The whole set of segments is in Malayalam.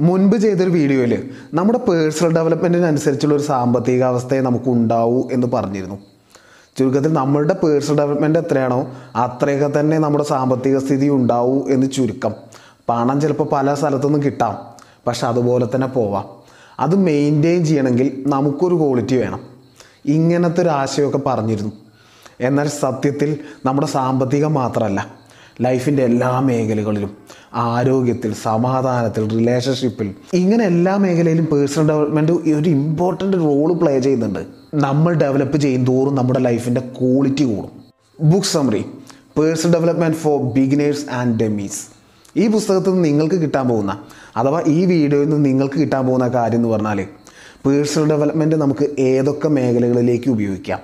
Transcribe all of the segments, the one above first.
മുൻപ് ചെയ്തൊരു വീഡിയോയിൽ നമ്മുടെ പേഴ്സണൽ ഡെവലപ്മെന്റിനനുസരിച്ചുള്ള ഒരു സാമ്പത്തിക അവസ്ഥയെ നമുക്ക് ഉണ്ടാവൂ എന്ന് പറഞ്ഞിരുന്നു. ചുരുക്കത്തിൽ നമ്മളുടെ പേഴ്സണൽ ഡെവലപ്മെന്റ് എത്രയാണോ അത്രയൊക്കെ തന്നെ നമ്മുടെ സാമ്പത്തിക സ്ഥിതി ഉണ്ടാവൂ എന്ന് ചുരുക്കം. പണം ചിലപ്പോൾ പല സ്ഥലത്തുനിന്നും കിട്ടാം പക്ഷെ അതുപോലെ തന്നെ പോവാം. അത് മെയിന്റെയിൻ ചെയ്യണമെങ്കിൽ നമുക്കൊരു ക്വാളിറ്റി വേണം. ഇങ്ങനത്തെ ഒരു ആശയമൊക്കെ പറഞ്ഞിരുന്നു. എന്നാൽ സത്യത്തിൽ നമ്മുടെ സാമ്പത്തികം മാത്രമല്ല ലൈഫിന്റെ എല്ലാ മേഖലകളിലും ആരോഗ്യത്തിൽ സമാധാനത്തിൽ റിലേഷൻഷിപ്പിൽ ഇങ്ങനെ എല്ലാ മേഖലയിലും പേഴ്സണൽ ഡെവലപ്മെന്റ് ഒരു ഇമ്പോർട്ടന്റ് റോൾ പ്ലേ ചെയ്യുന്നുണ്ട്. നമ്മൾ ഡെവലപ്പ് ചെയ്യും തോറും നമ്മുടെ ലൈഫിന്റെ ക്വാളിറ്റി കൂടും. Book summary personal development for beginners and dummies ഈ പുസ്തകത്തിൽ നിന്ന് നിങ്ങൾക്ക് കിട്ടാൻ പോകുന്ന അഥവാ ഈ വീഡിയോയിൽ നിന്ന് നിങ്ങൾക്ക് കിട്ടാൻ പോകുന്ന കാര്യം എന്ന് പറഞ്ഞാൽ പേഴ്സണൽ ഡെവലപ്മെന്റ് നമുക്ക് ഏതൊക്കെ മേഖലകളിലേക്ക് ഉപയോഗിക്കാം.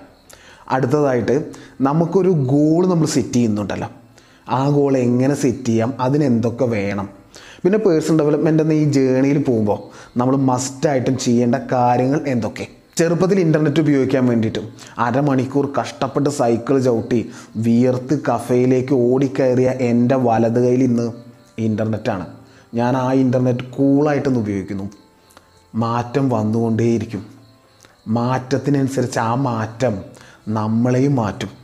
അടുത്തതായിട്ട് നമുക്കൊരു ഗോൾ നമ്മൾ സെറ്റ് ചെയ്യുന്നുണ്ടല്ലോ. ആ ഗോൾ എങ്ങനെ സെറ്റ് ചെയ്യാം? അതിനെന്തൊക്കെ വേണം? പിന്നെ പേഴ്സണൽ ഡെവലപ്മെന്റ് എന്ന ഈ ജേണിയിൽ പോകുമ്പോൾ നമ്മൾ മസ്റ്റായിട്ടും ചെയ്യേണ്ട കാര്യങ്ങൾ എന്തൊക്കെ? ചെറുപ്പത്തിൽ ഇന്റർനെറ്റ് ഉപയോഗിക്കാൻ വേണ്ടിയിട്ടും അരമണിക്കൂർ കഷ്ടപ്പെട്ട് സൈക്കിൾ ചവിട്ടി വിയർത്ത് കഫയിലേക്ക് ഓടിക്കയറിയ എന്റെ വലത് കയ്യിൽ ഇന്ന് ഇന്റർനെറ്റാണ് ഞാൻ ആ ഇന്റർനെറ്റ് കൂളായിട്ടൊന്ന് ഉപയോഗിക്കുന്നു. മാറ്റം വന്നുകൊണ്ടേയിരിക്കും. മാറ്റത്തിനനുസരിച്ച് ആ മാറ്റം നമ്മളെയും മാറ്റും.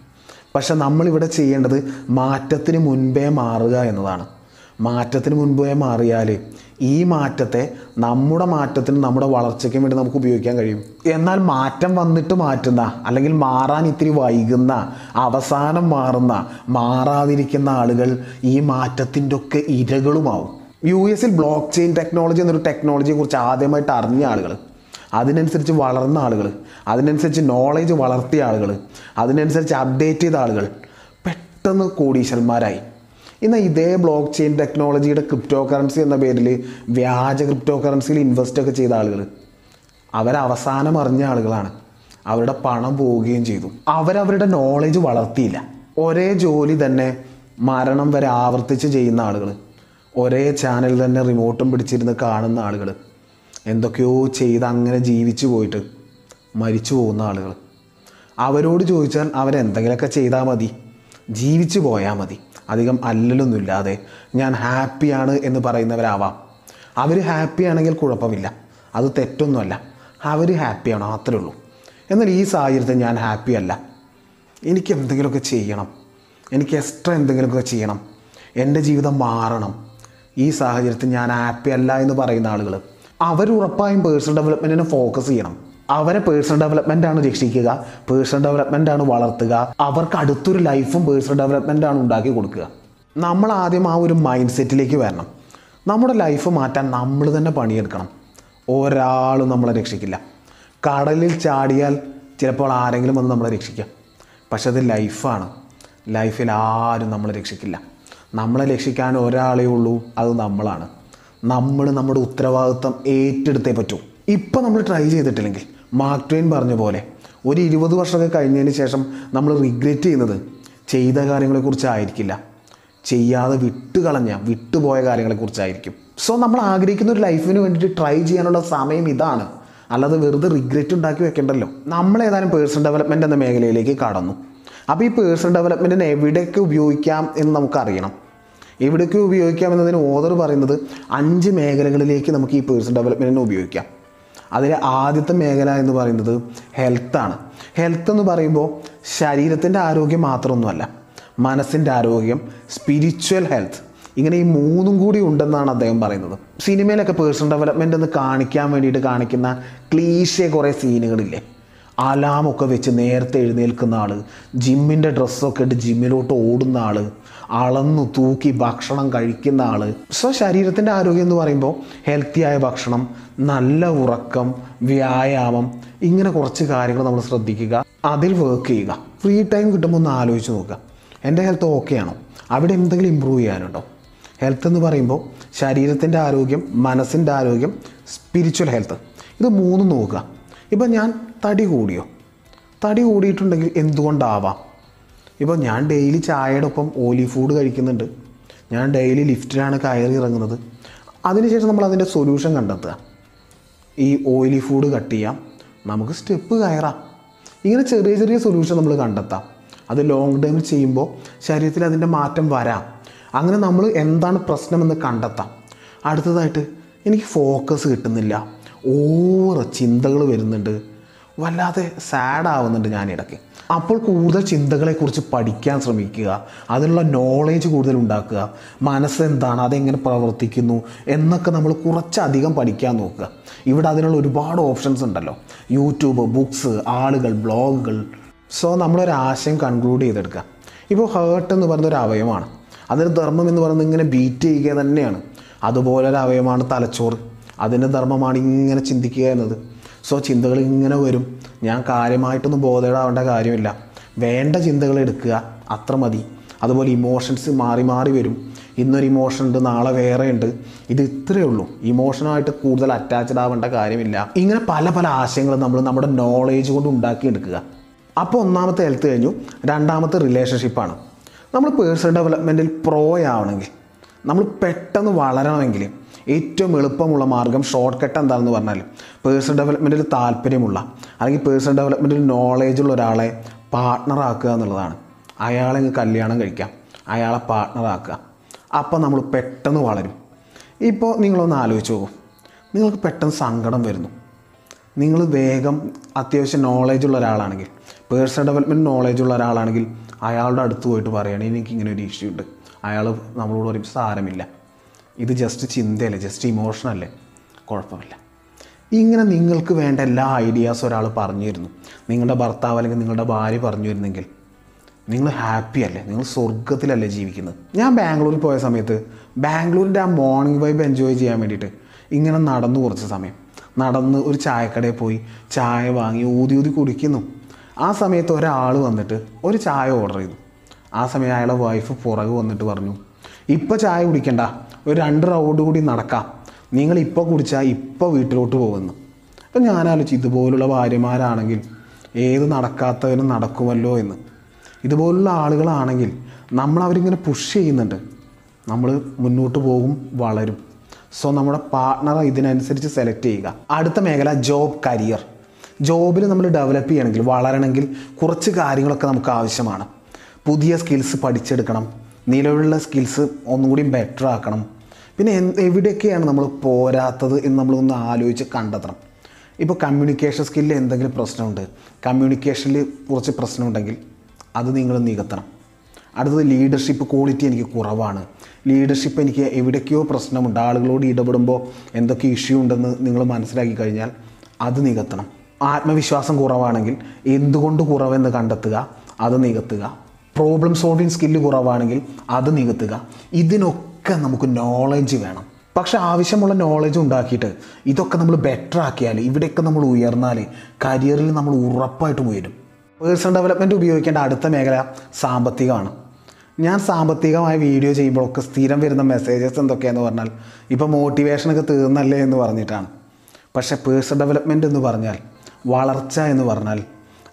പക്ഷെ നമ്മളിവിടെ ചെയ്യേണ്ടത് മാറ്റത്തിന് മുൻപേ മാറുക എന്നതാണ്. മാറ്റത്തിന് മുൻപേ മാറിയാൽ ഈ മാറ്റത്തെ നമ്മുടെ മാറ്റത്തിന് നമ്മുടെ വളർച്ചയ്ക്കും വേണ്ടി നമുക്ക് ഉപയോഗിക്കാൻ കഴിയും. എന്നാൽ മാറ്റം വന്നിട്ട് മാറ്റുന്ന അല്ലെങ്കിൽ മാറാൻ ഇത്തിരി വൈകുന്ന അവസാനം മാറുന്ന മാറാതിരിക്കുന്ന ആളുകൾ ഈ മാറ്റത്തിന്റെ ഒക്കെ ഇരകളുമാവും. യു എസിൽ ബ്ലോക്ക് ചെയിൻ ടെക്നോളജി എന്നൊരു ടെക്നോളജിയെ കുറിച്ച് ആദ്യമായിട്ട് അറിഞ്ഞ ആളുകൾ. അതിനനുസരിച്ച് വളർന്ന ആളുകൾ അതിനനുസരിച്ച് നോളേജ് വളർത്തിയ ആളുകൾ അതിനനുസരിച്ച് അപ്ഡേറ്റ് ചെയ്ത ആളുകൾ പെട്ടെന്ന് കോടീശ്വരന്മാരായി. ഇന്ന് ഇതേ ബ്ലോക്ക് ചെയിൻ ടെക്നോളജിയുടെ ക്രിപ്റ്റോ കറൻസി എന്ന പേരിൽ വ്യാജ ക്രിപ്റ്റോ കറൻസിയിൽ ഇൻവെസ്റ്റ് ഒക്കെ ചെയ്ത ആളുകൾ അവരവസാനം അറിഞ്ഞ ആളുകളാണ്. അവരുടെ പണം പോവുകയും ചെയ്തു. അവരവരുടെ നോളേജ് വളർത്തിയില്ല. ഒരേ ജോലി തന്നെ മരണം വരെ ആവർത്തിച്ച് ചെയ്യുന്ന ആളുകൾ ഒരേ ചാനൽ തന്നെ റിമോട്ടും പിടിച്ചിരുന്ന് കാണുന്ന ആളുകൾ എന്തൊക്കെയോ ചെയ്ത് അങ്ങനെ ജീവിച്ചു പോയിട്ട് മരിച്ചു പോകുന്ന ആളുകൾ. അവരോട് ചോദിച്ചാൽ അവരെന്തെങ്കിലുമൊക്കെ ചെയ്താൽ മതി. ജീവിച്ചു പോയാൽ മതി. അധികം അല്ലലൊന്നുമില്ലാതെ ഞാൻ ഹാപ്പിയാണ് എന്ന് പറയുന്നവരാവാം. അവർ ഹാപ്പി ആണെങ്കിൽ കുഴപ്പമില്ല. അത് തെറ്റൊന്നുമല്ല. അവർ ഹാപ്പിയാണ് മാത്രമേ ഉള്ളൂ. എന്നാൽ ഈ സാഹചര്യത്തിൽ ഞാൻ ഹാപ്പി അല്ല എനിക്ക് എന്തെങ്കിലുമൊക്കെ ചെയ്യണം. എനിക്ക് എക്സ്ട്രാ എന്തെങ്കിലുമൊക്കെ ചെയ്യണം. എന്റെ ജീവിതം മാറണം. ഈ സാഹചര്യത്തിൽ ഞാൻ ഹാപ്പി അല്ല എന്ന് പറയുന്ന ആളുകൾ അവർ ഉറപ്പായും പേഴ്സണൽ ഡെവലപ്മെന്റിന് ഫോക്കസ് ചെയ്യണം. അവരെ പേഴ്സണൽ ഡെവലപ്മെന്റ് ആണ് രക്ഷിക്കുക. പേഴ്സണൽ ഡെവലപ്മെന്റ് ആണ് വളർത്തുക. അവർക്ക് അടുത്തൊരു ലൈഫും പേഴ്സണൽ ഡെവലപ്മെന്റ് ആണ് ഉണ്ടാക്കി കൊടുക്കുക. നമ്മൾ ആദ്യം ആ ഒരു മൈൻഡ് സെറ്റിലേക്ക് വരണം. നമ്മുടെ ലൈഫ് മാറ്റാൻ നമ്മൾ തന്നെ പണിയെടുക്കണം. ഒരാളും നമ്മളെ രക്ഷിക്കില്ല. കടലിൽ ചാടിയാൽ ചിലപ്പോൾ ആരെങ്കിലും വന്ന് നമ്മളെ രക്ഷിക്കാം. പക്ഷെ അത് ലൈഫാണ് ലൈഫിൽ ആരും നമ്മളെ രക്ഷിക്കില്ല. നമ്മളെ രക്ഷിക്കാൻ ഒരാളേ ഉള്ളൂ. അത് നമ്മളാണ്. നമ്മൾ നമ്മുടെ ഉത്തരവാദിത്വം ഏറ്റെടുത്തേ പറ്റൂ. ഇപ്പം നമ്മൾ ട്രൈ ചെയ്തിട്ടില്ലെങ്കിൽ മാർക്ക് ട്വെയിൻ പറഞ്ഞ പോലെ ഒരു ഇരുപത് വർഷമൊക്കെ കഴിഞ്ഞതിന് ശേഷം നമ്മൾ റിഗ്രറ്റ് ചെയ്യുന്നത് ചെയ്ത കാര്യങ്ങളെക്കുറിച്ചായിരിക്കില്ല ചെയ്യാതെ വിട്ടുകളഞ്ഞ വിട്ടുപോയ കാര്യങ്ങളെക്കുറിച്ചായിരിക്കും സോ നമ്മൾ ആഗ്രഹിക്കുന്ന ഒരു ലൈഫിന് വേണ്ടിയിട്ട് ട്രൈ ചെയ്യാനുള്ള സമയം ഇതാണ്. അല്ലാതെ വെറുതെ റിഗ്രറ്റ് ഉണ്ടാക്കി വെക്കണ്ടല്ലോ. നമ്മൾ ഏതായാലും പേഴ്സണൽ ഡെവലപ്മെന്റ് എന്ന മേഖലയിലേക്ക് കടന്നു. അപ്പോൾ ഈ പേഴ്സണൽ ഡെവലപ്മെന്റിനെ എവിടെയൊക്കെ ഉപയോഗിക്കാം എന്ന് നമുക്കറിയണം. എവിടെയൊക്കെ ഉപയോഗിക്കാം എന്നതിന് ഓദർ പറയുന്നത് അഞ്ച് മേഖലകളിലേക്ക് നമുക്ക് ഈ പേഴ്സൺ ഡെവലപ്മെന്റിനെ ഉപയോഗിക്കാം. അതിലെ ആദ്യത്തെ മേഖല എന്ന് പറയുന്നത് ഹെൽത്താണ് ഹെൽത്ത് എന്ന് പറയുമ്പോൾ ശരീരത്തിന്റെ ആരോഗ്യം മാത്രമൊന്നുമല്ല മനസ്സിന്റെ ആരോഗ്യം സ്പിരിച്വൽ ഹെൽത്ത് ഇങ്ങനെ ഈ മൂന്നും കൂടി ഉണ്ടെന്നാണ് അദ്ദേഹം പറയുന്നത്. സിനിമയിലൊക്കെ പേഴ്സണൽ ഡെവലപ്മെന്റ് എന്ന് കാണിക്കാൻ വേണ്ടിയിട്ട് കാണിക്കുന്ന ക്ലീശിയ കുറേ സീനുകളില്ലേ? അലാമൊക്കെ വെച്ച് നേരത്തെ എഴുന്നേൽക്കുന്ന ആൾ ജിമ്മിന്റെ ഡ്രസ്സൊക്കെ ഇട്ട് ജിമ്മിലോട്ട് ഓടുന്ന ആൾ അളന്നു തൂക്കി ഭക്ഷണം കഴിക്കുന്ന ആൾ സോ ശരീരത്തിന്റെ ആരോഗ്യം എന്ന് പറയുമ്പോൾ ഹെൽത്തിയായ ഭക്ഷണം നല്ല ഉറക്കം വ്യായാമം ഇങ്ങനെ കുറച്ച് കാര്യങ്ങൾ നമ്മൾ ശ്രദ്ധിക്കുക. അതിൽ വർക്ക് ചെയ്യുക. ഫ്രീ ടൈം കിട്ടുമ്പോൾ ഒന്ന് ആലോചിച്ച് നോക്കുക. എന്റെ ഹെൽത്ത് ഓക്കെ ആണോ? അവിടെ എന്തെങ്കിലും ഇമ്പ്രൂവ് ചെയ്യാനുണ്ടോ? ഹെൽത്ത് എന്ന് പറയുമ്പോൾ ശരീരത്തിന്റെ ആരോഗ്യം മനസ്സിന്റെ ആരോഗ്യം സ്പിരിച്വൽ ഹെൽത്ത് ഇത് മൂന്നും നോക്കുക. ഇപ്പം ഞാൻ തടി കൂടിയോ? തടി കൂടിയിട്ടുണ്ടെങ്കിൽ എന്തുകൊണ്ടാവാം? ഇപ്പോൾ ഞാൻ ഡെയിലി ചായയുടെ ഒപ്പം ഓലി ഫുഡ് കഴിക്കുന്നുണ്ട്. ഞാൻ ഡെയിലി ലിഫ്റ്റിലാണ് കയറി ഇറങ്ങുന്നത്. അതിനുശേഷം നമ്മൾ അതിന്റെ സൊല്യൂഷൻ കണ്ടെത്തുക. ഈ ഓയിലി ഫുഡ് കട്ട് ചെയ്യാം. നമുക്ക് സ്റ്റെപ്പ് കയറാം. ഇങ്ങനെ ചെറിയ ചെറിയ സൊല്യൂഷൻ നമ്മൾ കണ്ടെത്താം. അത് ലോങ് ടൈമിൽ ചെയ്യുമ്പോൾ ശരീരത്തിൽ അതിന്റെ മാറ്റം വരാം. അങ്ങനെ നമ്മൾ എന്താണ് പ്രശ്നമെന്ന് കണ്ടെത്താം. അടുത്തതായിട്ട് എനിക്ക് ഫോക്കസ് കിട്ടുന്നില്ല. ഓവർ ചിന്തകൾ വരുന്നുണ്ട്. വല്ലാതെ സാഡ് ആവുന്നുണ്ട് ഞാൻ ഇടയ്ക്ക് അപ്പോൾ കൂടുതൽ ചിന്തകളെക്കുറിച്ച് പഠിക്കാൻ ശ്രമിക്കുക അതിനുള്ള നോളേജ് കൂടുതൽ ഉണ്ടാക്കുക മനസ്സെന്താണ് അതെങ്ങനെ പ്രവർത്തിക്കുന്നു എന്നൊക്കെ നമ്മൾ കുറച്ചധികം പഠിക്കാൻ നോക്കുക. ഇവിടെ അതിനുള്ള ഒരുപാട് ഓപ്ഷൻസ് ഉണ്ടല്ലോ. യൂട്യൂബ് ബുക്സ് ആളുകൾ ബ്ലോഗുകൾ സോ നമ്മളൊരാശയം കൺക്ലൂഡ് ചെയ്തെടുക്കുക. ഇപ്പോൾ ഹേർട്ട് എന്ന് പറയുന്ന ഒരു അവയവമാണ്. അതിന് ധർമ്മം എന്ന് പറയുന്നത് ഇങ്ങനെ ബീറ്റ് ചെയ്യുക തന്നെയാണ്. അതുപോലെ ഒരു അവയവമാണ് തലച്ചോറ്. അതിന്റെ ധർമ്മമാണ് ഇങ്ങനെ ചിന്തിക്കുക എന്നത്. സോ ചിന്തകൾ ഇങ്ങനെ വരും. ഞാൻ കാര്യമായിട്ടൊന്നും ബോധേടാവേണ്ട കാര്യമില്ല. വേണ്ട ചിന്തകൾ എടുക്കുക അത്ര മതി. അതുപോലെ ഇമോഷൻസ് മാറി മാറി വരും. ഇന്നൊരു ഇമോഷൻ ഉണ്ട് നാളെ വേറെ ഉണ്ട്. ഇത് ഇത്രയേ ഉള്ളൂ. ഇമോഷനുമായിട്ട് കൂടുതൽ അറ്റാച്ച്ഡ് ആവേണ്ട കാര്യമില്ല. ഇങ്ങനെ പല പല ആശയങ്ങൾ നമ്മൾ നമ്മുടെ നോളേജ് കൊണ്ട് ഉണ്ടാക്കിയെടുക്കുക. അപ്പോൾ ഒന്നാമത്തെ ഹെൽത്ത് കഴിഞ്ഞു. രണ്ടാമത്തെ റിലേഷൻഷിപ്പാണ് നമ്മൾ പേഴ്സണൽ ഡെവലപ്മെന്റിൽ പ്രോ ആവണമെങ്കിൽ നമ്മൾ പെട്ടെന്ന് വളരണമെങ്കിൽ ഏറ്റവും എളുപ്പമുള്ള മാർഗം ഷോർട്ട് കട്ട് എന്താണെന്ന് പറഞ്ഞാൽ പേഴ്സണൽ ഡെവലപ്മെന്റിൽ താല്പര്യമുള്ള അല്ലെങ്കിൽ പേഴ്സണൽ ഡെവലപ്മെന്റിൽ നോളേജുള്ള ഒരാളെ പാർട്ട്ണറാക്കുക എന്നുള്ളതാണ്. അയാളെ കല്യാണം കഴിക്കാം അയാളെ പാർട്ട്ണറാക്കുക അപ്പോൾ നമ്മൾ പെട്ടെന്ന് വളരും. ഇപ്പോൾ നിങ്ങളൊന്ന് ആലോചിച്ച് പോകും നിങ്ങൾക്ക് പെട്ടെന്ന് സങ്കടം വരുന്നു. നിങ്ങൾ വേഗം അത്യാവശ്യം നോളേജ് ഉള്ള ഒരാളാണെങ്കിൽ പേഴ്സണൽ ഡെവലപ്മെന്റ് നോളേജ് ഉള്ള ഒരാളാണെങ്കിൽ അയാളുടെ അടുത്ത് പോയിട്ട് പറയുകയാണെങ്കിൽ എനിക്ക് ഇങ്ങനെ ഒരു ഇഷ്യൂ ഉണ്ട്. അയാൾ നമ്മളോട് പറയും സാരമില്ല. ഇത് ജസ്റ്റ് ചിന്തയല്ലേ ജസ്റ്റ് ഇമോഷനല്ലേ കുഴപ്പമില്ല. ഇങ്ങനെ നിങ്ങൾക്ക് വേണ്ട എല്ലാ ഐഡിയാസും ഒരാൾ പറഞ്ഞു തരുന്നു നിങ്ങളുടെ ഭർത്താവ് അല്ലെങ്കിൽ നിങ്ങളുടെ ഭാര്യ പറഞ്ഞു തരുന്നെങ്കിൽ നിങ്ങൾ ഹാപ്പി അല്ലേ? നിങ്ങൾ സ്വർഗത്തിലല്ലേ ജീവിക്കുന്നത്? ഞാൻ ബാംഗ്ലൂരിൽ പോയ സമയത്ത് ബാംഗ്ലൂരിന്റെ ആ മോർണിംഗ് വൈബ് എൻജോയ് ചെയ്യാൻ വേണ്ടിയിട്ട് ഇങ്ങനെ നടന്നു കുറച്ച് സമയം. നടന്ന് ഒരു ചായക്കടയിൽ പോയി ചായ വാങ്ങി ഊതി ഊതി കുടിക്കുന്നു. ആ സമയത്ത് ഒരാൾ വന്നിട്ട് ഒരു ചായ ഓർഡർ ചെയ്തു. ആ സമയം അയാളുടെ വൈഫ് പുറകെ വന്നിട്ട് പറഞ്ഞു ഇപ്പോൾ ചായ കുടിക്കണ്ട. ഒരു രണ്ട് റൗണ്ട് കൂടി നടക്കാം. നിങ്ങൾ ഇപ്പോൾ കുടിച്ചാൽ ഇപ്പോൾ വീട്ടിലോട്ട് പോകുന്നു. അപ്പം ഞാൻ ഇതുപോലുള്ള ഭാര്യമാരാണെങ്കിൽ ഏത് നടക്കാത്തവനും നടക്കുമല്ലോ എന്ന്. ഇതുപോലുള്ള ആളുകളാണെങ്കിൽ നമ്മൾ അവരിങ്ങനെ പുഷ് ചെയ്യുന്നുണ്ട്. നമ്മൾ മുന്നോട്ട് പോകും വളരും. സോ നമ്മുടെ പാർട്ണർ ഇതിനനുസരിച്ച് സെലക്ട് ചെയ്യുക. അടുത്ത മേഖല ജോബ് കരിയർ ജോബിൽ നമ്മൾ ഡെവലപ്പ് ചെയ്യണമെങ്കിൽ വളരണമെങ്കിൽ കുറച്ച് കാര്യങ്ങളൊക്കെ നമുക്ക് ആവശ്യമാണ്. പുതിയ സ്കിൽസ് പഠിച്ചെടുക്കണം. നിലവിലുള്ള സ്കിൽസ് ഒന്നുകൂടി ബെറ്റർ ആക്കണം. പിന്നെ എവിടെയൊക്കെയാണ് നമ്മൾ പോരാത്തത് എന്ന് നമ്മളൊന്ന് ആലോചിച്ച് കണ്ടെത്തണം. ഇപ്പോൾ കമ്മ്യൂണിക്കേഷൻ സ്കില്ലിൽ എന്തെങ്കിലും പ്രശ്നമുണ്ട്. കമ്മ്യൂണിക്കേഷനിൽ കുറച്ച് പ്രശ്നമുണ്ടെങ്കിൽ അത് നിങ്ങൾ നികത്തണം. അടുത്തത് ലീഡർഷിപ്പ് ക്വാളിറ്റി എനിക്ക് കുറവാണ്. ലീഡർഷിപ്പ് എനിക്ക് എവിടേക്കോ പ്രശ്നമുണ്ട്. ആളുകളോട് ഇടപെടുമ്പോൾ എന്തൊക്കെ ഇഷ്യൂ ഉണ്ടെന്ന് നിങ്ങൾ മനസ്സിലാക്കി കഴിഞ്ഞാൽ അത് നികത്തണം. ആത്മവിശ്വാസം കുറവാണെങ്കിൽ എന്തുകൊണ്ട് കുറവെന്ന് കണ്ടെത്തുക അത് നികത്തുക. പ്രോബ്ലം സോൾവിങ് സ്കില്ല് കുറവാണെങ്കിൽ അത് നികത്തുക. ഇതിനൊക്കെ നമുക്ക് നോളജ് വേണം. പക്ഷെ ആവശ്യമുള്ള നോളജ് ഉണ്ടാക്കിയിട്ട് ഇതൊക്കെ നമ്മൾ ബെറ്റർ ആക്കിയാൽ ഇവിടെയൊക്കെ നമ്മൾ ഉയർന്നാൽ കരിയറിൽ നമ്മൾ ഉറപ്പായിട്ടും ഉയരും. പേഴ്സണൽ ഡെവലപ്മെന്റ് ഉപയോഗിക്കേണ്ട അടുത്ത മേഖല സാമ്പത്തികമാണ്. ഞാൻ സാമ്പത്തികമായ വീഡിയോ ചെയ്യുമ്പോഴൊക്കെ സ്ഥിരം വരുന്ന മെസ്സേജസ് എന്തൊക്കെയാന്ന് പറഞ്ഞാൽ ഇപ്പോൾ മോട്ടിവേഷനൊക്കെ തീർന്നല്ലേ എന്ന് പറഞ്ഞിട്ടാണ്. പക്ഷേ പേഴ്സണൽ ഡെവലപ്മെന്റ് എന്ന് പറഞ്ഞാൽ വളർച്ച എന്ന് പറഞ്ഞാൽ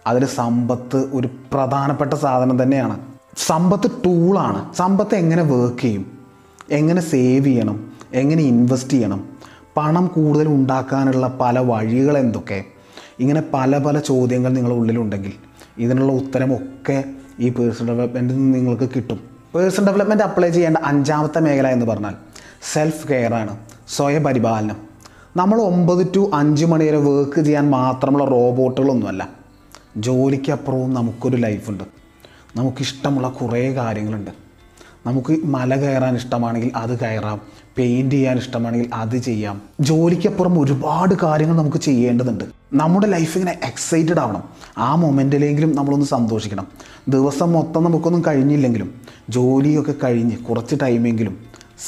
അതിൽ സമ്പത്ത് ഒരു പ്രധാനപ്പെട്ട സാധനം തന്നെയാണ്. സമ്പത്ത് ടൂളാണ് സമ്പത്ത് എങ്ങനെ വർക്ക് ചെയ്യും? എങ്ങനെ സേവ് ചെയ്യണം? എങ്ങനെ ഇൻവെസ്റ്റ് ചെയ്യണം? പണം കൂടുതൽ ഉണ്ടാക്കാനുള്ള പല വഴികൾ എന്തൊക്കെ? ഇങ്ങനെ പല പല ചോദ്യങ്ങൾ നിങ്ങളുടെ ഉള്ളിലുണ്ടെങ്കിൽ ഇതിനുള്ള ഉത്തരമൊക്കെ ഈ പേഴ്സണൽ ഡെവലപ്മെന്റിൽ നിന്ന് നിങ്ങൾക്ക് കിട്ടും. പേഴ്സണൽ ഡെവലപ്മെന്റ് അപ്ലൈ ചെയ്യേണ്ട അഞ്ചാമത്തെ മേഖല എന്ന് പറഞ്ഞാൽ സെൽഫ് കെയർ ആണ് സ്വയപരിപാലനം. നമ്മൾ ഒമ്പത് ടു അഞ്ച് മണി വരെ വർക്ക് ചെയ്യാൻ മാത്രമുള്ള റോബോട്ടുകളൊന്നുമല്ല ജോലിക്കപ്പുറവും നമുക്കൊരു ലൈഫുണ്ട് നമുക്കിഷ്ടമുള്ള കുറേ കാര്യങ്ങളുണ്ട്. നമുക്ക് മല കയറാൻ ഇഷ്ടമാണെങ്കിൽ അത് കയറാം. പെയിന്റ് ചെയ്യാൻ ഇഷ്ടമാണെങ്കിൽ അത് ചെയ്യാം. ജോലിക്കപ്പുറം ഒരുപാട് കാര്യങ്ങൾ നമുക്ക് ചെയ്യേണ്ടതുണ്ട്. നമ്മുടെ ലൈഫ് ഇങ്ങനെ എക്സൈറ്റഡ് ആവണം. ആ മൊമെന്റിലെങ്കിലും നമ്മളൊന്ന് സന്തോഷിക്കണം. ദിവസം മൊത്തം നമുക്കൊന്നും കഴിഞ്ഞില്ലെങ്കിലും ജോലിയൊക്കെ കഴിഞ്ഞ് കുറച്ച് ടൈമെങ്കിലും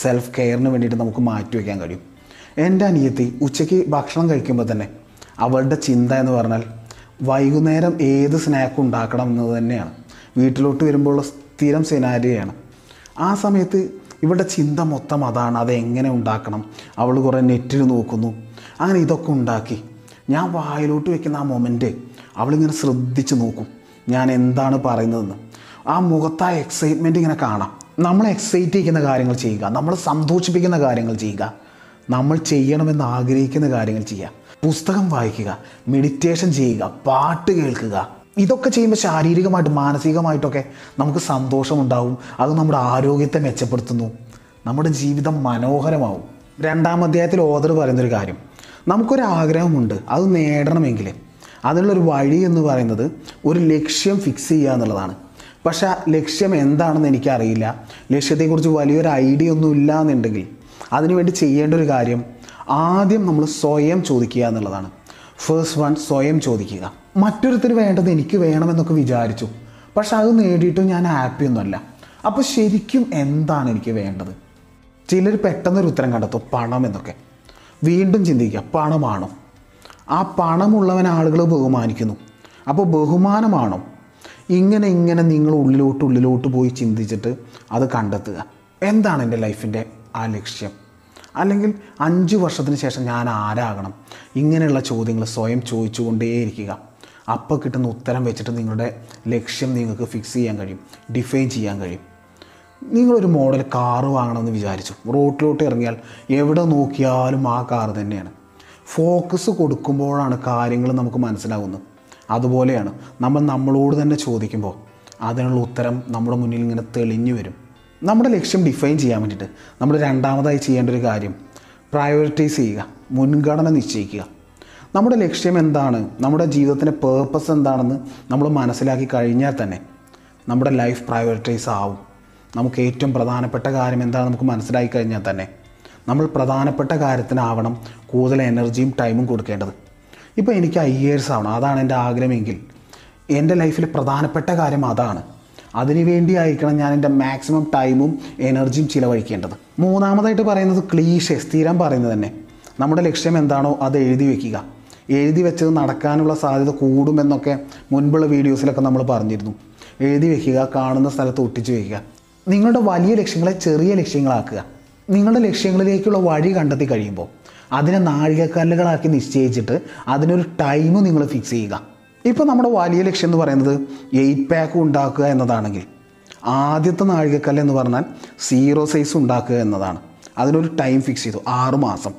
സെൽഫ് കെയറിന് വേണ്ടിയിട്ട് നമുക്ക് മാറ്റി വയ്ക്കാൻ കഴിയും. എന്റെ അനിയത്തി ഉച്ചയ്ക്ക് ഭക്ഷണം കഴിക്കുമ്പോൾ തന്നെ അവളുടെ ചിന്ത എന്ന് പറഞ്ഞാൽ വൈകുന്നേരം ഏത് സ്നാക്ക് ഉണ്ടാക്കണം എന്നത് തന്നെയാണ്. വീട്ടിലോട്ട് വരുമ്പോഴുള്ള സ്ഥിരം സിനാരിയാണ് ആ സമയത്ത് ഇവളുടെ ചിന്ത മൊത്തം അതാണ്. അതെങ്ങനെ ഉണ്ടാക്കണം? അവൾ കുറേ നെറ്റിൽ നോക്കുന്നു. അങ്ങനെ ഇതൊക്കെ ഉണ്ടാക്കി. ഞാൻ വായിലോട്ട് വെക്കുന്ന ആ മൊമെന്റ് അവളിങ്ങനെ ശ്രദ്ധിച്ച് നോക്കും. ഞാൻ എന്താണ് പറയുന്നതെന്ന്. ആ മുഖത്ത് ആ എക്സൈറ്റ്മെന്റ് ഇങ്ങനെ കാണാം. നമ്മളെ എക്സൈറ്റ് ചെയ്യുന്ന കാര്യങ്ങൾ ചെയ്യുക. നമ്മളെ സന്തോഷിപ്പിക്കുന്ന കാര്യങ്ങൾ ചെയ്യുക. നമ്മൾ ചെയ്യണമെന്ന് ആഗ്രഹിക്കുന്ന കാര്യങ്ങൾ ചെയ്യുക. പുസ്തകം വായിക്കുക. മെഡിറ്റേഷൻ ചെയ്യുക. പാട്ട് കേൾക്കുക. ഇതൊക്കെ ചെയ്യുമ്പോൾ ശാരീരികമായിട്ടും മാനസികമായിട്ടൊക്കെ നമുക്ക് സന്തോഷമുണ്ടാവും. അത് നമ്മുടെ ആരോഗ്യത്തെ മെച്ചപ്പെടുത്തുന്നു. നമ്മുടെ ജീവിതം മനോഹരമാവും. രണ്ടാം അധ്യായത്തിൽ ഓദർ പറയുന്നൊരു കാര്യം. നമുക്കൊരു ആഗ്രഹമുണ്ട് അത് നേടണമെങ്കിൽ അതിനുള്ളൊരു വഴി എന്ന് പറയുന്നത് ഒരു ലക്ഷ്യം ഫിക്സ് ചെയ്യുക എന്നുള്ളതാണ്. പക്ഷേ ലക്ഷ്യം എന്താണെന്ന് എനിക്കറിയില്ല. ലക്ഷ്യത്തെക്കുറിച്ച് വലിയൊരു ഐഡിയ ഒന്നും ഇല്ല എന്നുണ്ടെങ്കിൽ അതിനുവേണ്ടി ചെയ്യേണ്ട ഒരു കാര്യം ആദ്യം നമ്മൾ സ്വയം ചോദിക്കുക എന്നുള്ളതാണ്. ഫേസ്റ്റ് വൺ സ്വയം ചോദിക്കുക. മറ്റൊരുത്തിന് വേണ്ടത് എനിക്ക് വേണമെന്നൊക്കെ വിചാരിച്ചു. പക്ഷെ അത് നേടിയിട്ടും ഞാൻ ഹാപ്പി ഒന്നുമല്ല. അപ്പോൾ ശരിക്കും എന്താണ് എനിക്ക് വേണ്ടത്? ചിലർ പെട്ടെന്നൊരു ഉത്തരം കണ്ടെത്തും പണം എന്നൊക്കെ. വീണ്ടും ചിന്തിക്കുക പണമാണോ? ആ പണമുള്ളവൻ ആളുകൾ ബഹുമാനിക്കുന്നു. അപ്പോൾ ബഹുമാനമാണോ? ഇങ്ങനെ ഇങ്ങനെ നിങ്ങൾ ഉള്ളിലോട്ട് ഉള്ളിലോട്ട് പോയി ചിന്തിച്ചിട്ട് അത് കണ്ടെത്തുക. എന്താണ് എന്റെ ലൈഫിന്റെ ആ ലക്ഷ്യം? അല്ലെങ്കിൽ അഞ്ച് വർഷത്തിന് ശേഷം ഞാൻ ആരാകണം? ഇങ്ങനെയുള്ള ചോദ്യങ്ങൾ സ്വയം ചോദിച്ചുകൊണ്ടേയിരിക്കുക. അപ്പോൾ കിട്ടുന്ന ഉത്തരം വെച്ചിട്ട് നിങ്ങളുടെ ലക്ഷ്യം നിങ്ങൾക്ക് ഫിക്സ് ചെയ്യാൻ കഴിയും ഡിഫൈൻ ചെയ്യാൻ കഴിയും. നിങ്ങളൊരു മോഡൽ കാറ് വാങ്ങണമെന്ന് വിചാരിച്ചു. റോട്ടിലോട്ട് ഇറങ്ങിയാൽ എവിടെ നോക്കിയാലും ആ കാറ് തന്നെയാണ്. ഫോക്കസ് കൊടുക്കുമ്പോഴാണ് കാര്യങ്ങൾ നമുക്ക് മനസ്സിലാകുന്നത് അതുപോലെയാണ് നമ്മൾ നമ്മളോട് തന്നെ ചോദിക്കുമ്പോൾ അതിനുള്ള ഉത്തരം നമ്മുടെ മുന്നിൽ ഇങ്ങനെ തെളിഞ്ഞു വരും. നമ്മുടെ ലക്ഷ്യം ഡിഫൈൻ ചെയ്യാൻ വേണ്ടിയിട്ട് നമ്മൾ രണ്ടാമതായി ചെയ്യേണ്ട ഒരു കാര്യം പ്രയോറിറ്റൈസ് ചെയ്യുക മുൻഗണന നിശ്ചയിക്കുക. നമ്മുടെ ലക്ഷ്യം എന്താണ്? നമ്മുടെ ജീവിതത്തിന്റെ പേർപ്പസ് എന്താണെന്ന് നമ്മൾ മനസ്സിലാക്കി കഴിഞ്ഞാൽ തന്നെ നമ്മുടെ ലൈഫ് പ്രയോറിറ്റൈസ് ആവും. നമുക്ക് ഏറ്റവും പ്രധാനപ്പെട്ട കാര്യം എന്താണെന്ന് നമുക്ക് മനസ്സിലാക്കി കഴിഞ്ഞാൽ തന്നെ നമ്മൾ പ്രധാനപ്പെട്ട കാര്യത്തിനാവണം കൂടുതൽ എനർജിയും ടൈമും കൊടുക്കേണ്ടത്. ഇപ്പോൾ എനിക്ക് ഐ ഇയേഴ്സ് ആവണം അതാണ് എന്റെ ആഗ്രഹമെങ്കിൽ എന്റെ ലൈഫിൽ പ്രധാനപ്പെട്ട കാര്യം അതാണ്. അതിനുവേണ്ടി ആയിരിക്കണം ഞാൻ എന്റെ മാക്സിമം ടൈമും എനർജിയും ചിലവഴിക്കേണ്ടത്. മൂന്നാമതായിട്ട് പറയുന്നത് ക്ലീഷെ സ്ഥിരം പറയുന്നത് തന്നെ. നമ്മുടെ ലക്ഷ്യം എന്താണോ അത് എഴുതി വെക്കുക. എഴുതി വെച്ചത് നടക്കാനുള്ള സാധ്യത കൂടുമെന്നൊക്കെ മുൻപുള്ള വീഡിയോസിലൊക്കെ നമ്മൾ പറഞ്ഞിരുന്നു. എഴുതി വയ്ക്കുക കാണുന്ന സ്ഥലത്ത് ഒട്ടിച്ച് വയ്ക്കുക നിങ്ങളുടെ വലിയ ലക്ഷ്യങ്ങളെ ചെറിയ ലക്ഷ്യങ്ങളാക്കുക. നിങ്ങളുടെ ലക്ഷ്യങ്ങളിലേക്കുള്ള വഴി കണ്ടെത്തി കഴിയുമ്പോൾ അതിനെ നാഴികക്കല്ലുകളാക്കി നിശ്ചയിച്ചിട്ട് അതിനൊരു ടൈം നിങ്ങൾ ഫിക്സ് ചെയ്യുക. ഇപ്പോൾ നമ്മുടെ വലിയ ലക്ഷ്യം എന്ന് പറയുന്നത് എയ്റ്റ് പാക്ക് ഉണ്ടാക്കുക എന്നതാണെങ്കിൽ ആദ്യത്തെ നാഴികക്കല്ല് എന്ന് പറഞ്ഞാൽ സീറോ സൈസ് ഉണ്ടാക്കുക എന്നതാണ്. അതിനൊരു ടൈം ഫിക്സ് ചെയ്തു ആറ് മാസം.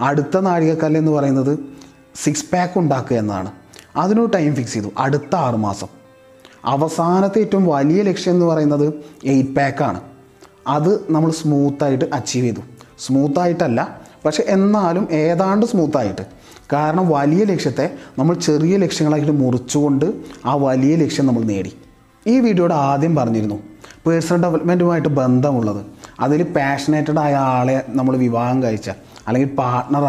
അടുത്ത നാഴികക്കല്ല് എന്ന് പറയുന്നത് സിക്സ് പാക്ക് ഉണ്ടാക്കുക എന്നാണ്. അതിനൊരു ടൈം ഫിക്സ് ചെയ്തു. അടുത്ത ആറുമാസം അവസാനത്തെ ഏറ്റവും വലിയ ലക്ഷ്യം എന്ന് പറയുന്നത് എയ്റ്റ് പാക്കാണ് അത് നമ്മൾ സ്മൂത്തായിട്ട് അച്ചീവ് ചെയ്തു. സ്മൂത്തായിട്ടല്ല പക്ഷെ എന്നാലും ഏതാണ്ട് സ്മൂത്തായിട്ട് കാരണം വലിയ ലക്ഷ്യത്തെ നമ്മൾ ചെറിയ ലക്ഷ്യങ്ങളായിട്ട് മുറിച്ചുകൊണ്ട് ആ വലിയ ലക്ഷ്യം നമ്മൾ നേടി. ഈ വീഡിയോയുടെ ആദ്യം പറഞ്ഞിരുന്നു പേഴ്സണൽ ഡെവലപ്മെന്റുമായിട്ട് ബന്ധമുള്ളത്. അതിൽ പാഷനേറ്റഡ് ആയ ആളെ നമ്മൾ വിവാഹം കഴിച്ച അല്ലെങ്കിൽ പാർട്ട്ണർ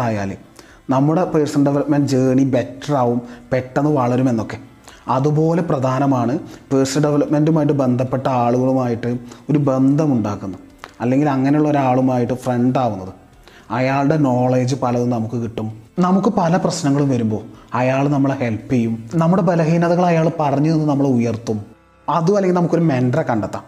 നമ്മുടെ പേഴ്സണൽ ഡെവലപ്മെന്റ് ജേണി ബെറ്റർ ആവും പെട്ടെന്ന് വളരുമെന്നൊക്കെ അതുപോലെ പ്രധാനമാണ് പേഴ്സണൽ ഡെവലപ്മെന്റുമായിട്ട് ബന്ധപ്പെട്ട ആളുകളുമായിട്ട് ഒരു ബന്ധമുണ്ടാക്കുന്നത്. അല്ലെങ്കിൽ അങ്ങനെയുള്ള ഒരാളുമായിട്ട് ഫ്രണ്ട് ആവുന്നത്. അയാളുടെ നോളേജ് പലതും നമുക്ക് കിട്ടും. നമുക്ക് പല പ്രശ്നങ്ങളും വരുമ്പോൾ അയാൾ നമ്മളെ ഹെൽപ്പ് ചെയ്യും. നമ്മുടെ ബലഹീനതകൾ അയാൾ പറഞ്ഞു തന്ന് നമ്മളെ ഉയർത്തും. അതും അല്ലെങ്കിൽ നമുക്കൊരു മെന്ററെ കണ്ടെത്താം.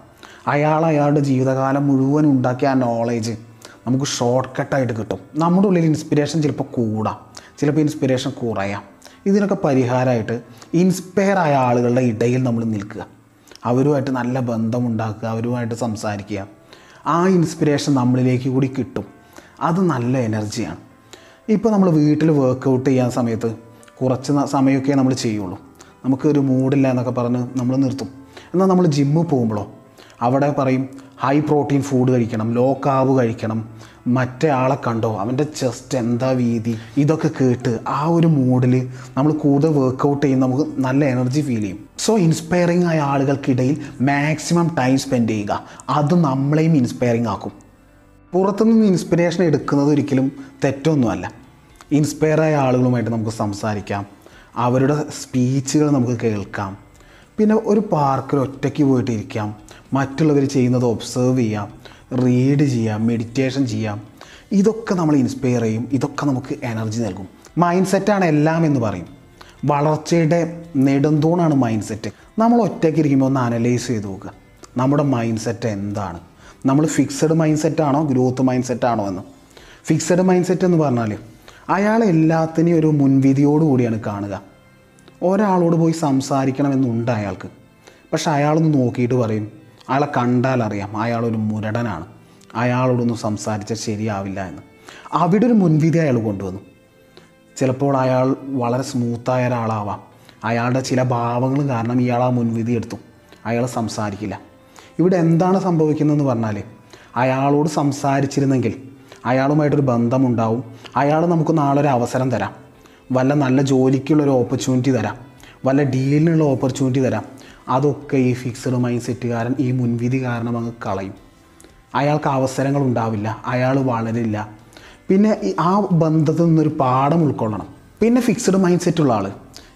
അയാൾ അയാളുടെ ജീവിതകാലം മുഴുവൻ ഉണ്ടാക്കിയ ആ നോളേജ് നമുക്ക് ഷോർട്ട് കട്ടായിട്ട് കിട്ടും. നമ്മുടെ ഉള്ളിൽ ഇൻസ്പിറേഷൻ ചിലപ്പോൾ കൂടാം. ചിലപ്പോൾ ഇൻസ്പിറേഷൻ കുറയാം. ഇതിനൊക്കെ പരിഹാരമായിട്ട് ഇൻസ്പയർ ആയ ആളുകളുടെ ഇടയിൽ നമ്മൾ നിൽക്കുക. അവരുമായിട്ട് നല്ല ബന്ധമുണ്ടാക്കുക അവരുമായിട്ട് സംസാരിക്കുക. ആ ഇൻസ്പിറേഷൻ നമ്മളിലേക്ക് കൂടി കിട്ടും. അത് നല്ല എനർജിയാണ് ഇപ്പോൾ നമ്മൾ വീട്ടിൽ വർക്കൗട്ട് ചെയ്യാൻ സമയത്ത് കുറച്ച് സമയമൊക്കെ നമ്മൾ ചെയ്യുള്ളൂ. നമുക്കൊരു മൂഡില്ല എന്നൊക്കെ പറഞ്ഞ് നമ്മൾ നിർത്തും. എന്നാൽ നമ്മൾ ജിമ്മിൽ പോകുമ്പോഴോ അവിടെ പറയും ഹൈ പ്രോട്ടീൻ ഫുഡ് കഴിക്കണം ലോ കാവ് കഴിക്കണം. മറ്റേ ആളെ കണ്ടോ? അവന്റെ ചെസ്റ്റ് എന്താ വീതി? ഇതൊക്കെ കേട്ട് ആ ഒരു മൂഡിൽ നമ്മൾ കൂടുതൽ വർക്കൗട്ട് ചെയ്യും നമുക്ക് നല്ല എനർജി ഫീൽ ചെയ്യും. സോ ഇൻസ്പയറിംഗ് ആയ ആളുകൾക്കിടയിൽ മാക്സിമം ടൈം സ്പെൻഡ് ചെയ്യുക. അത് നമ്മളെയും ഇൻസ്പയറിംഗ് ആക്കും. പുറത്തുനിന്ന് ഇൻസ്പിറേഷൻ എടുക്കുന്നത് ഒരിക്കലും തെറ്റൊന്നുമല്ല. ഇൻസ്പയർ ആയ ആളുകളുമായിട്ട് നമുക്ക് സംസാരിക്കാം. അവരുടെ സ്പീച്ചുകൾ നമുക്ക് കേൾക്കാം. പിന്നെ ഒരു പാർക്കിൽ ഒറ്റയ്ക്ക് പോയിട്ട് ഇരിക്കാം മറ്റുള്ളവർ ചെയ്യുന്നത് ഒബ്സേർവ് ചെയ്യാം റീഡ് ചെയ്യാം മെഡിറ്റേഷൻ ചെയ്യാം. ഇതൊക്കെ നമ്മൾ ഇൻസ്പയർ ചെയ്യും ഇതൊക്കെ നമുക്ക് എനർജി നൽകും. മൈൻഡ് സെറ്റാണ് എല്ലാം എന്ന് പറയും. വളർച്ചയുടെ നെടുന്തൂണാണ് മൈൻഡ് സെറ്റ് നമ്മൾ ഒറ്റയ്ക്ക് ഇരിക്കുമ്പോൾ ഒന്ന് അനലൈസ് ചെയ്ത് നോക്കുക. നമ്മുടെ മൈൻഡ് സെറ്റ് എന്താണ്? നമ്മൾ ഫിക്സഡ് മൈൻഡ് സെറ്റാണോ ഗ്രോത്ത് മൈൻഡ് സെറ്റാണോ എന്ന്. ഫിക്സഡ് മൈൻഡ് സെറ്റ് എന്ന് പറഞ്ഞാൽ അയാൾ എല്ലാത്തിനെയും ഒരു മുൻവിധിയോടുകൂടിയാണ് കാണുക. ഒരാളോട് പോയി സംസാരിക്കണമെന്നുണ്ട് അയാൾക്ക്. പക്ഷെ അയാളൊന്ന് നോക്കിയിട്ട് പറയും അയാളെ കണ്ടാൽ അറിയാം അയാൾ ഒരു മുരടനാണ്. അയാളോടൊന്നും സംസാരിച്ചാൽ ശരിയാവില്ല എന്ന്. അവിടെ ഒരു മുൻവിധി അയാൾ കൊണ്ടുവന്നു. ചിലപ്പോൾ അയാൾ വളരെ സ്മൂത്തായ ഒരാളാവാം. അയാളുടെ ചില ഭാവങ്ങൾ കാരണം ഇയാൾ ആ മുൻവിധി എടുത്തു. അയാൾ സംസാരിക്കില്ല. ഇവിടെ എന്താണ് സംഭവിക്കുന്നതെന്ന് പറഞ്ഞാൽ അയാളോട് സംസാരിച്ചിരുന്നെങ്കിൽ അയാളുമായിട്ടൊരു ബന്ധമുണ്ടാവും. അയാൾ നമുക്ക് നാളെ ഒരു അവസരം തരാം. വല്ല നല്ല ജോലിക്കുള്ളൊരു ഓപ്പർച്യൂണിറ്റി തരാം. വല്ല ഡീലിനുള്ള ഓപ്പർച്യൂണിറ്റി തരാം. അതൊക്കെ ഈ ഫിക്സഡ് മൈൻഡ് സെറ്റുകാരൻ ഈ മുൻവിധി കാരണം അങ്ങ് കളയും. അയാൾക്ക് അവസരങ്ങൾ ഉണ്ടാവില്ല അയാൾ വളരില്ല. പിന്നെ ആ ബന്ധത്തിൽ നിന്നൊരു പാഠം ഉൾക്കൊള്ളണം. പിന്നെ ഫിക്സഡ് മൈൻഡ് സെറ്റുള്ള ആൾ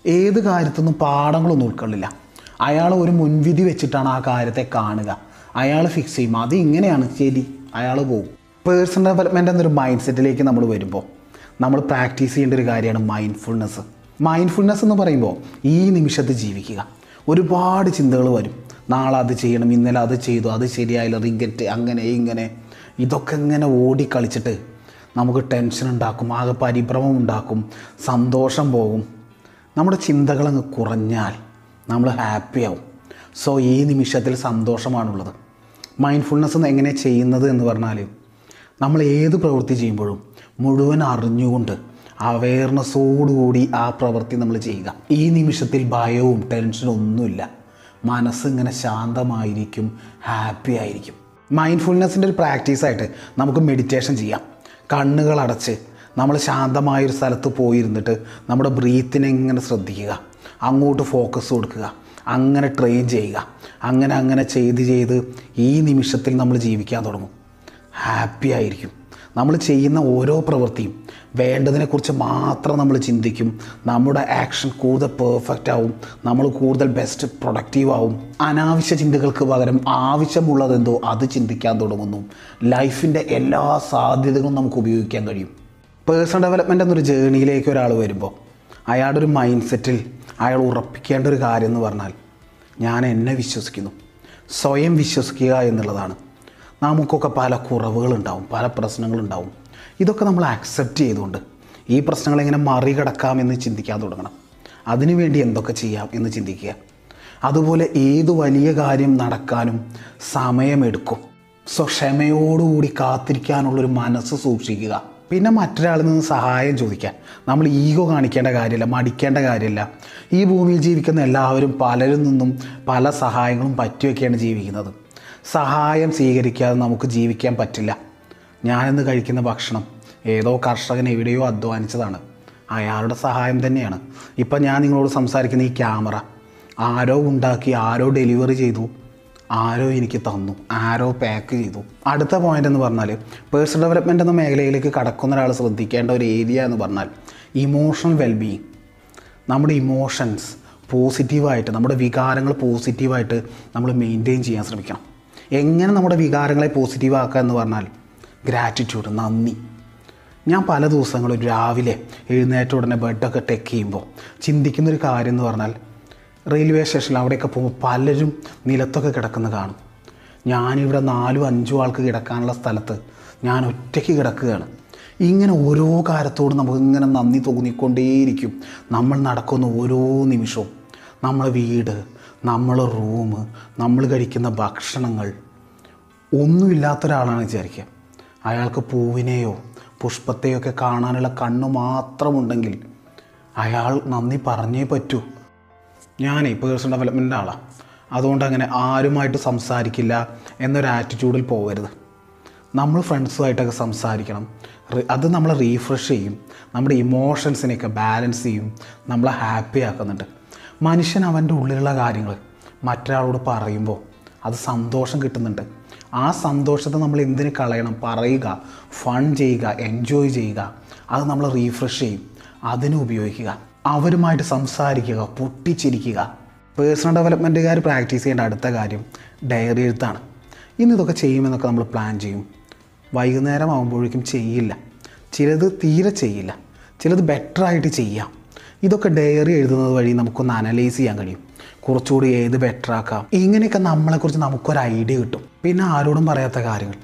ഏത് കാര്യത്തൊന്നും പാഠങ്ങളൊന്നും ഉൾക്കൊള്ളില്ല. അയാൾ ഒരു മുൻവിധി വെച്ചിട്ടാണ് ആ കാര്യത്തെ കാണുക. അയാൾ ഫിക്സ് ചെയ്യും. അത് ഇങ്ങനെയാണ് ശരി അയാൾ പോകും പേഴ്സണൽ ഡെവലപ്മെന്റ് എന്നൊരു മൈൻഡ് സെറ്റിലേക്ക് നമ്മൾ വരുമ്പോൾ നമ്മൾ പ്രാക്ടീസ് ചെയ്യേണ്ട ഒരു കാര്യമാണ് മൈൻഡ്ഫുൾനെസ് മൈൻഡ്ഫുൾനെസ് എന്ന് പറയുമ്പോൾ ഈ നിമിഷത്ത് ജീവിക്കുക. ഒരുപാട് ചിന്തകൾ വരും. നാളെ അത് ചെയ്യണം ഇന്നലെ അത് ചെയ്തു അത് ശരിയായില്ല റിഗറ്റ് അങ്ങനെ ഇങ്ങനെ. ഇതൊക്കെ ഇങ്ങനെ ഓടിക്കളിച്ചിട്ട് നമുക്ക് ടെൻഷൻ ഉണ്ടാക്കും ആകെ പരിഭ്രമം ഉണ്ടാക്കും സന്തോഷം പോകും. നമ്മുടെ ചിന്തകളങ്ങ് കുറഞ്ഞാൽ നമ്മൾ ഹാപ്പിയാവും സോ ഈ നിമിഷത്തിൽ സന്തോഷമാണുള്ളത്. മൈൻഡ്ഫുൾനെസ് എങ്ങനെയാണ് ചെയ്യുന്നത് എന്ന് പറഞ്ഞാൽ നമ്മൾ ഏത് പ്രവൃത്തി ചെയ്യുമ്പോഴും മുഴുവൻ അറിഞ്ഞുകൊണ്ട് അവയർനെസ്സോടുകൂടി ആ പ്രവൃത്തി നമ്മൾ ചെയ്യുക. ഈ നിമിഷത്തിൽ ഭയവും ടെൻഷനും ഒന്നുമില്ല. മനസ്സിങ്ങനെ ശാന്തമായിരിക്കും ഹാപ്പി ആയിരിക്കും. മൈൻഡ്ഫുൾനെസ്സിന്റെ ഒരു പ്രാക്ടീസായിട്ട് നമുക്ക് മെഡിറ്റേഷൻ ചെയ്യാം. കണ്ണുകൾ അടച്ച് നമ്മൾ ശാന്തമായൊരു സ്ഥലത്ത് പോയിരുന്നിട്ട് നമ്മുടെ ബ്രീത്തിനെ ഇങ്ങനെ ശ്രദ്ധിക്കുക. അങ്ങോട്ട് ഫോക്കസ് കൊടുക്കുക. അങ്ങനെ ട്രെയിൻ ചെയ്യുക. അങ്ങനെ അങ്ങനെ ചെയ്ത് ചെയ്ത് ഈ നിമിഷത്തിൽ നമ്മൾ ജീവിക്കാൻ തുടങ്ങും. ഹാപ്പി ആയിരിക്കും. നമ്മൾ ചെയ്യുന്ന ഓരോ പ്രവൃത്തിയും വേണ്ടതിനെക്കുറിച്ച് മാത്രം നമ്മൾ ചിന്തിക്കും. നമ്മുടെ ആക്ഷൻ കൂടുതൽ പെർഫെക്റ്റ് ആവും. നമ്മൾ കൂടുതൽ ബെസ്റ്റ് പ്രൊഡക്റ്റീവ് ആവും. അനാവശ്യ ചിന്തകൾക്ക് പകരം ആവശ്യമുള്ളതെന്തോ അത് ചിന്തിക്കാൻ തുടങ്ങുന്നു. ലൈഫിന്റെ എല്ലാ സാധ്യതകളും നമുക്ക് ഉപയോഗിക്കാൻ കഴിയും. പേഴ്സണൽ ഡെവലപ്മെന്റ് എന്നൊരു ജേണിയിലേക്ക് ഒരാൾ വരുമ്പോൾ അയാളുടെ ഒരു മൈൻഡ് സെറ്റിൽ അയാൾ ഉറപ്പിക്കേണ്ട ഒരു കാര്യം എന്ന് പറഞ്ഞാൽ ഞാൻ എന്നെ വിശ്വസിക്കുന്നു. സ്വയം വിശ്വസിക്കുക എന്നുള്ളതാണ്. നമുക്കൊക്കെ പല കുറവുകളുണ്ടാവും പല പ്രശ്നങ്ങളുണ്ടാവും. ഇതൊക്കെ നമ്മൾ അക്സെപ്റ്റ് ചെയ്തുകൊണ്ട് ഈ പ്രശ്നങ്ങൾ എങ്ങനെ മറികടക്കാം എന്ന് ചിന്തിക്കാൻ തുടങ്ങണം. അതിനുവേണ്ടി എന്തൊക്കെ ചെയ്യാം എന്ന് ചിന്തിക്കുക. അതുപോലെ ഏത് വലിയ കാര്യം നടക്കാനും സമയമെടുക്കും. സോ ക്ഷമയോടുകൂടി കാത്തിരിക്കാനുള്ളൊരു മനസ്സ് സൂക്ഷിക്കുക. പിന്നെ മറ്റൊരാളിൽ നിന്ന് സഹായം ചോദിക്കാൻ. നമ്മൾ ഈഗോ കാണിക്കേണ്ട കാര്യമില്ല മടിക്കേണ്ട കാര്യമില്ല. ഈ ഭൂമിയിൽ ജീവിക്കുന്ന എല്ലാവരും പലരിൽ നിന്നും പല സഹായങ്ങളും പറ്റിയൊക്കെയാണ് ജീവിക്കുന്നത്. സഹായം സ്വീകരിക്കാതെ നമുക്ക് ജീവിക്കാൻ പറ്റില്ല. ഞാനിന്ന് കഴിക്കുന്ന ഭക്ഷണം ഏതോ കർഷകൻ എവിടെയോ അധ്വാനിച്ചതാണ്. അയാളുടെ സഹായം തന്നെയാണ്. ഇപ്പം ഞാൻ നിങ്ങളോട് സംസാരിക്കുന്ന ഈ ക്യാമറ. ആരോ ഉണ്ടാക്കി ആരോ ഡെലിവറി ചെയ്തു. ആരോ എനിക്ക് തന്നു. ആരോ പാക്ക് ചെയ്തു. അടുത്ത പോയിന്റ് എന്ന് പറഞ്ഞാൽ പേഴ്സണൽ ഡെവലപ്മെന്റ് എന്ന മേഖലയിലേക്ക് കടക്കുന്ന ഒരാൾ ശ്രദ്ധിക്കേണ്ട ഒരു ഏരിയ എന്ന് പറഞ്ഞാൽ ഇമോഷണൽ വെൽബീയിങ് നമ്മുടെ ഇമോഷൻസ് പോസിറ്റീവായിട്ട് നമ്മുടെ വികാരങ്ങൾ പോസിറ്റീവായിട്ട് നമ്മൾ മെയിന്റെയിൻ ചെയ്യാൻ ശ്രമിക്കണം. എങ്ങനെ നമ്മുടെ വികാരങ്ങളെ പോസിറ്റീവ് ആക്കുക എന്ന് പറഞ്ഞാൽ ഗ്രാറ്റിറ്റ്യൂഡ് നന്ദി. ഞാൻ പല ദിവസങ്ങളും രാവിലെ എഴുന്നേറ്റ ഉടനെ ബെഡൊക്കെ ടെക്ക് ചെയ്യുമ്പോൾ ചിന്തിക്കുന്നൊരു കാര്യം എന്ന് പറഞ്ഞാൽ റെയിൽവേ സ്റ്റേഷനിൽ അവിടെയൊക്കെ പോകുമ്പോൾ പലരും നിലത്തൊക്കെ കിടക്കുന്ന കാണും. ഞാനിവിടെ നാലും അഞ്ചും ആൾക്ക് കിടക്കാനുള്ള സ്ഥലത്ത് ഞാൻ ഒറ്റയ്ക്ക് കിടക്കുകയാണ്. ഇങ്ങനെ ഓരോ കാര്യത്തോടും നമുക്ക് ഇങ്ങനെ നന്ദി തോന്നിക്കൊണ്ടേയിരിക്കും. നമ്മൾ നടക്കുന്ന ഓരോ നിമിഷവും. നമ്മളെ വീട് നമ്മളെ റൂം നമ്മൾ കഴിക്കുന്ന ഭക്ഷണങ്ങൾ ഒന്നുമില്ലാത്ത ഒരാളാണ് വിചാരിക്കുക. അയാൾക്ക് പൂവിനെയോ പുഷ്പത്തെയോ ഒക്കെ കാണാനുള്ള കണ്ണ് മാത്രമുണ്ടെങ്കിൽ അയാൾ നന്ദി പറഞ്ഞേ പറ്റൂ. ഞാനേ പേഴ്സണൽ ഡെവലപ്മെന്റ് ആളാണ് അതുകൊണ്ട് അങ്ങനെ ആരുമായിട്ട് സംസാരിക്കില്ല എന്നൊരു ആറ്റിറ്റ്യൂഡിൽ പോകരുത്. നമ്മൾ ഫ്രണ്ട്സുമായിട്ടൊക്കെ സംസാരിക്കണം. അത് നമ്മളെ റീഫ്രഷ് ചെയ്യും. നമ്മുടെ ഇമോഷൻസിനെയൊക്കെ ബാലൻസ് ചെയ്യും. നമ്മളെ ഹാപ്പി ആക്കുന്നുണ്ട്. മനുഷ്യൻ അവന്റെ ഉള്ളിലുള്ള കാര്യങ്ങൾ മറ്റൊരാളോട് പറയുമ്പോൾ അത് സന്തോഷം കിട്ടുന്നുണ്ട്. ആ സന്തോഷത്തെ നമ്മൾ എന്തിന് കളയണം? പറയുക ഫൺ ചെയ്യുക എൻജോയ് ചെയ്യുക. അത് നമ്മൾ റീഫ്രഷ് ചെയ്യും. അതിന് ഉപയോഗിക്കുക. അവരുമായിട്ട് സംസാരിക്കുക പൊട്ടിച്ചിരിക്കുക. പേഴ്സണൽ ഡെവലപ്മെന്റുകാർ പ്രാക്ടീസ് ചെയ്യേണ്ട അടുത്ത കാര്യം ഡയറി എഴുത്താണ്. ഇന്ന് ഇതൊക്കെ ചെയ്യുമെന്നൊക്കെ നമ്മൾ പ്ലാൻ ചെയ്യും. വൈകുന്നേരം ആകുമ്പോഴേക്കും ചെയ്യില്ല. ചിലത് തീരെ ചെയ്യില്ല. ചിലത് ബെറ്ററായിട്ട് ചെയ്യാം. ഇതൊക്കെ ഡയറി എഴുതുന്നത് വഴി നമുക്കൊന്ന് അനലൈസ് ചെയ്യാൻ കഴിയും. കുറച്ചുകൂടി ഏത് ബെറ്റർ ആക്കാം. ഇങ്ങനെയൊക്കെ നമ്മളെക്കുറിച്ച് നമുക്കൊരു ഐഡിയ കിട്ടും. പിന്നെ ആരോടും പറയാത്ത കാര്യങ്ങൾ.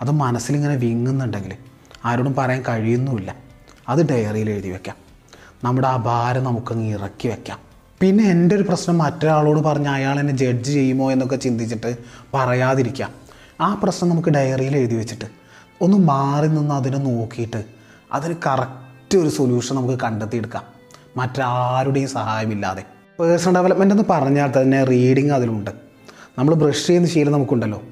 അത് മനസ്സിലിങ്ങനെ വിങ്ങുന്നുണ്ടെങ്കിൽ ആരോടും പറയാൻ കഴിയുന്നുമില്ല. അത് ഡയറിയിൽ എഴുതി വെക്കാം. നമ്മുടെ ആ ഭാരം നമുക്കങ്ങ് ഇറക്കി വെക്കാം. പിന്നെ എന്റെ ഒരു പ്രശ്നം മറ്റൊരാളോട് പറഞ്ഞ് അയാൾ എന്നെ ജഡ്ജ് ചെയ്യുമോ എന്നൊക്കെ ചിന്തിച്ചിട്ട് പറയാതിരിക്കാം. ആ പ്രശ്നം നമുക്ക് ഡയറിയിൽ എഴുതി വെച്ചിട്ട് ഒന്ന് മാറി നിന്ന് അതിനെ നോക്കിയിട്ട് അതിന് കറക്റ്റ് ഒരു സൊല്യൂഷൻ നമുക്ക് കണ്ടെത്തിയെടുക്കാം മറ്റാരുടെയും സഹായമില്ലാതെ. പേഴ്സണൽ ഡെവലപ്മെന്റ് എന്ന് പറഞ്ഞാൽ തന്നെ റീഡിങ് അതിലുണ്ട്. നമ്മൾ ബ്രഷ് ചെയ്യുന്ന ശീലം നമുക്കുണ്ടല്ലോ.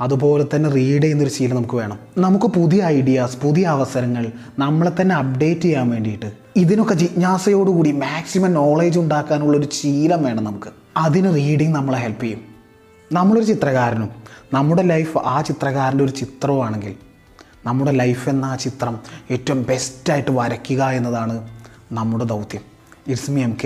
അതുപോലെ തന്നെ റീഡ് ചെയ്യുന്നൊരു ശീലം നമുക്ക് വേണം. നമുക്ക് പുതിയ ഐഡിയാസ് പുതിയ അവസരങ്ങൾ നമ്മളെ തന്നെ അപ്ഡേറ്റ് ചെയ്യാൻ വേണ്ടിയിട്ട് ഇതിനൊക്കെ ജിജ്ഞാസയോടുകൂടി മാക്സിമം നോളേജ് ഉണ്ടാക്കാനുള്ള ഒരു ശീലം വേണം നമുക്ക്. അതിന് റീഡിങ് നമ്മളെ ഹെൽപ്പ് ചെയ്യും. നമ്മളൊരു ചിത്രകാരനും നമ്മുടെ ലൈഫ് ആ ചിത്രകാരന്റെ ഒരു ചിത്രമാണെങ്കിൽ നമ്മുടെ ലൈഫ് എന്ന ആ ചിത്രം ഏറ്റവും ബെസ്റ്റായിട്ട് വരയ്ക്കുക എന്നതാണ് നമ്മുടെ ദൗത്യം. It's me M K